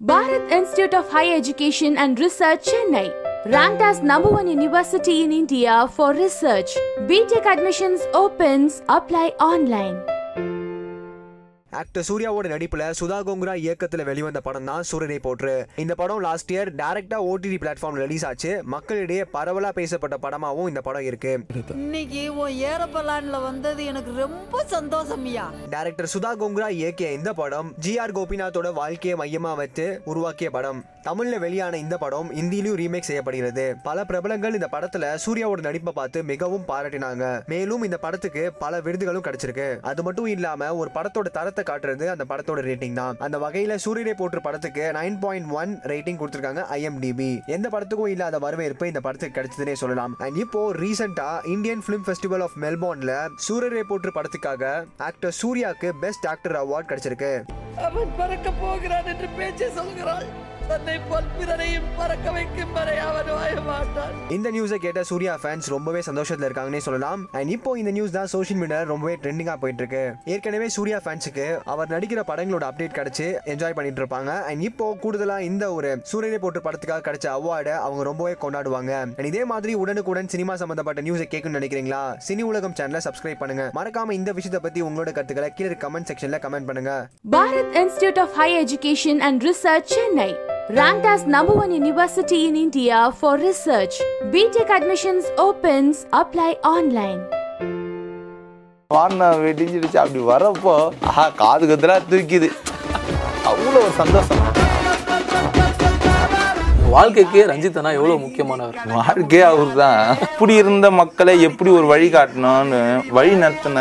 Bharat Institute of Higher Education and Research, Chennai. Ranked as number one university in India for research. BTech admissions opens. Apply online. Actor சூர்யாவோட நடிப்புல சுதா கோங்குரா இயக்கத்துல வெளிவந்த படம் தான் சூரனை போற்று. இந்த படம் லாஸ்ட் இயர் டைரக்டா ஓடிடி பிளாட்ஃபார்ம்ல ரிலீஸ் ஆச்சு. மக்களிடையே பரவலா பேசப்பட்ட படமாவும் இந்த படம் இருக்கு. இன்னைக்கு ஏரோப்ளான்ல வந்தது எனக்கு ரொம்ப சந்தோஷம்யா டைரக்டர் சுதா கோங்குரா இயக்கிய இந்த படம் ஜி ஆர் கோபிநாத்தோட வாழ்க்கையை மையமா வைத்து உருவாக்கிய படம். தமிழ்ல வெளியான இந்த படம் இந்தியிலும் ரீமேக் செய்யப்படுகிறது. பல பிரபலங்கள் இந்த படத்துல சூர்யாவோட நடிப்பை பார்த்து மிகவும் பாராட்டினாங்க. மேலும் இந்த படத்துக்கு பல விருதுகளும் கிடைச்சிருக்கு. அது மட்டும் இல்லாம ஒரு படத்தோட தரத்தை காட்டுறது அந்த படத்தோட ரேட்டிங் தான். அந்த வகையில சூரியனை போற்று படத்துக்கு நைன் பாயிண்ட் ஒன் ரேட்டிங் கொடுத்திருக்காங்க ஐஎம்டிபி எந்த படத்துக்கும் இல்லாத வரவேற்பு இந்த படத்துக்கு கிடைச்சதுனே சொல்லலாம். அண்ட் இப்போ ரீசெண்டா இந்தியன் பிலிம் ஃபெஸ்டிவல் ஆஃப் மெல்போர்ன்ல சூரியனை போற்று படத்துக்காக ஆக்டர் சூர்யாக்கு பெஸ்ட் ஆக்டர் அவார்ட் கிடைச்சிருக்கு. அவன் பறக்க போகிறான் என்று பேச்சு சொல்கிறாள். தன்னை போல் பிறரையும் பறக்க வைக்கும் வரை அவன் வாய மாட்டான். இந்த நியூஸை கேட்ட சூர்யா ஃபேன்ஸ் ரொம்பவே சந்தோஷத்துல இருக்காங்கன்னே சொல்லலாம். அண்ட் இப்போ இந்த நியூஸ் தான் சோஷியல் மீடியா ரொம்பவே ட்ரெண்டிங்கா போயிட்டு இருக்கு ஏற்கனவே சூர்யா ஃபேன்ஸுக்கு அவர் நடிக்கிற படங்களோட அப்டேட் கிடைச்சு என்ஜாய் பண்ணிட்டு இருப்பாங்க. அண்ட் இப்போ கூடுதலா இந்த ஒரு சூரியனை போட்டு படத்துக்காக கிடைச்ச அவார்டை அவங்க ரொம்பவே கொண்டாடுவாங்க. அண்ட் இதே மாதிரி உடனுக்குடன் சினிமா சம்பந்தப்பட்ட நியூஸை கேட்கணும்னு நினைக்கிறீங்களா? சினி உலகம் சேனலை சப்ஸ்கிரைப் பண்ணுங்க. மறக்காம இந்த விஷயத்தை பத்தி உங்களோட கருத்துக்களை கீழே கமெண்ட் செக்ஷன்ல கமெண்ட் பண்ணுங்க. Bharat Institute of Higher Education and Research, Chennai. Ranked as number one university in India for research. BTech admissions opens. Apply online. வாரணம் வெடிஞ்சிடுச்சு அப்படி வரப்போ ஆஹா காது கத்துலாம் தூக்கிது அவ்வளோ ஒரு சந்தோஷம் வாழ்க்கைக்கு ரஞ்சித்தனா எவ்வளவு முக்கியமானவர் வாழ்க்கையே அவர் தான் இப்படி இருந்த மக்களை எப்படி ஒரு வழி காட்டணும்னு வழி நடத்தின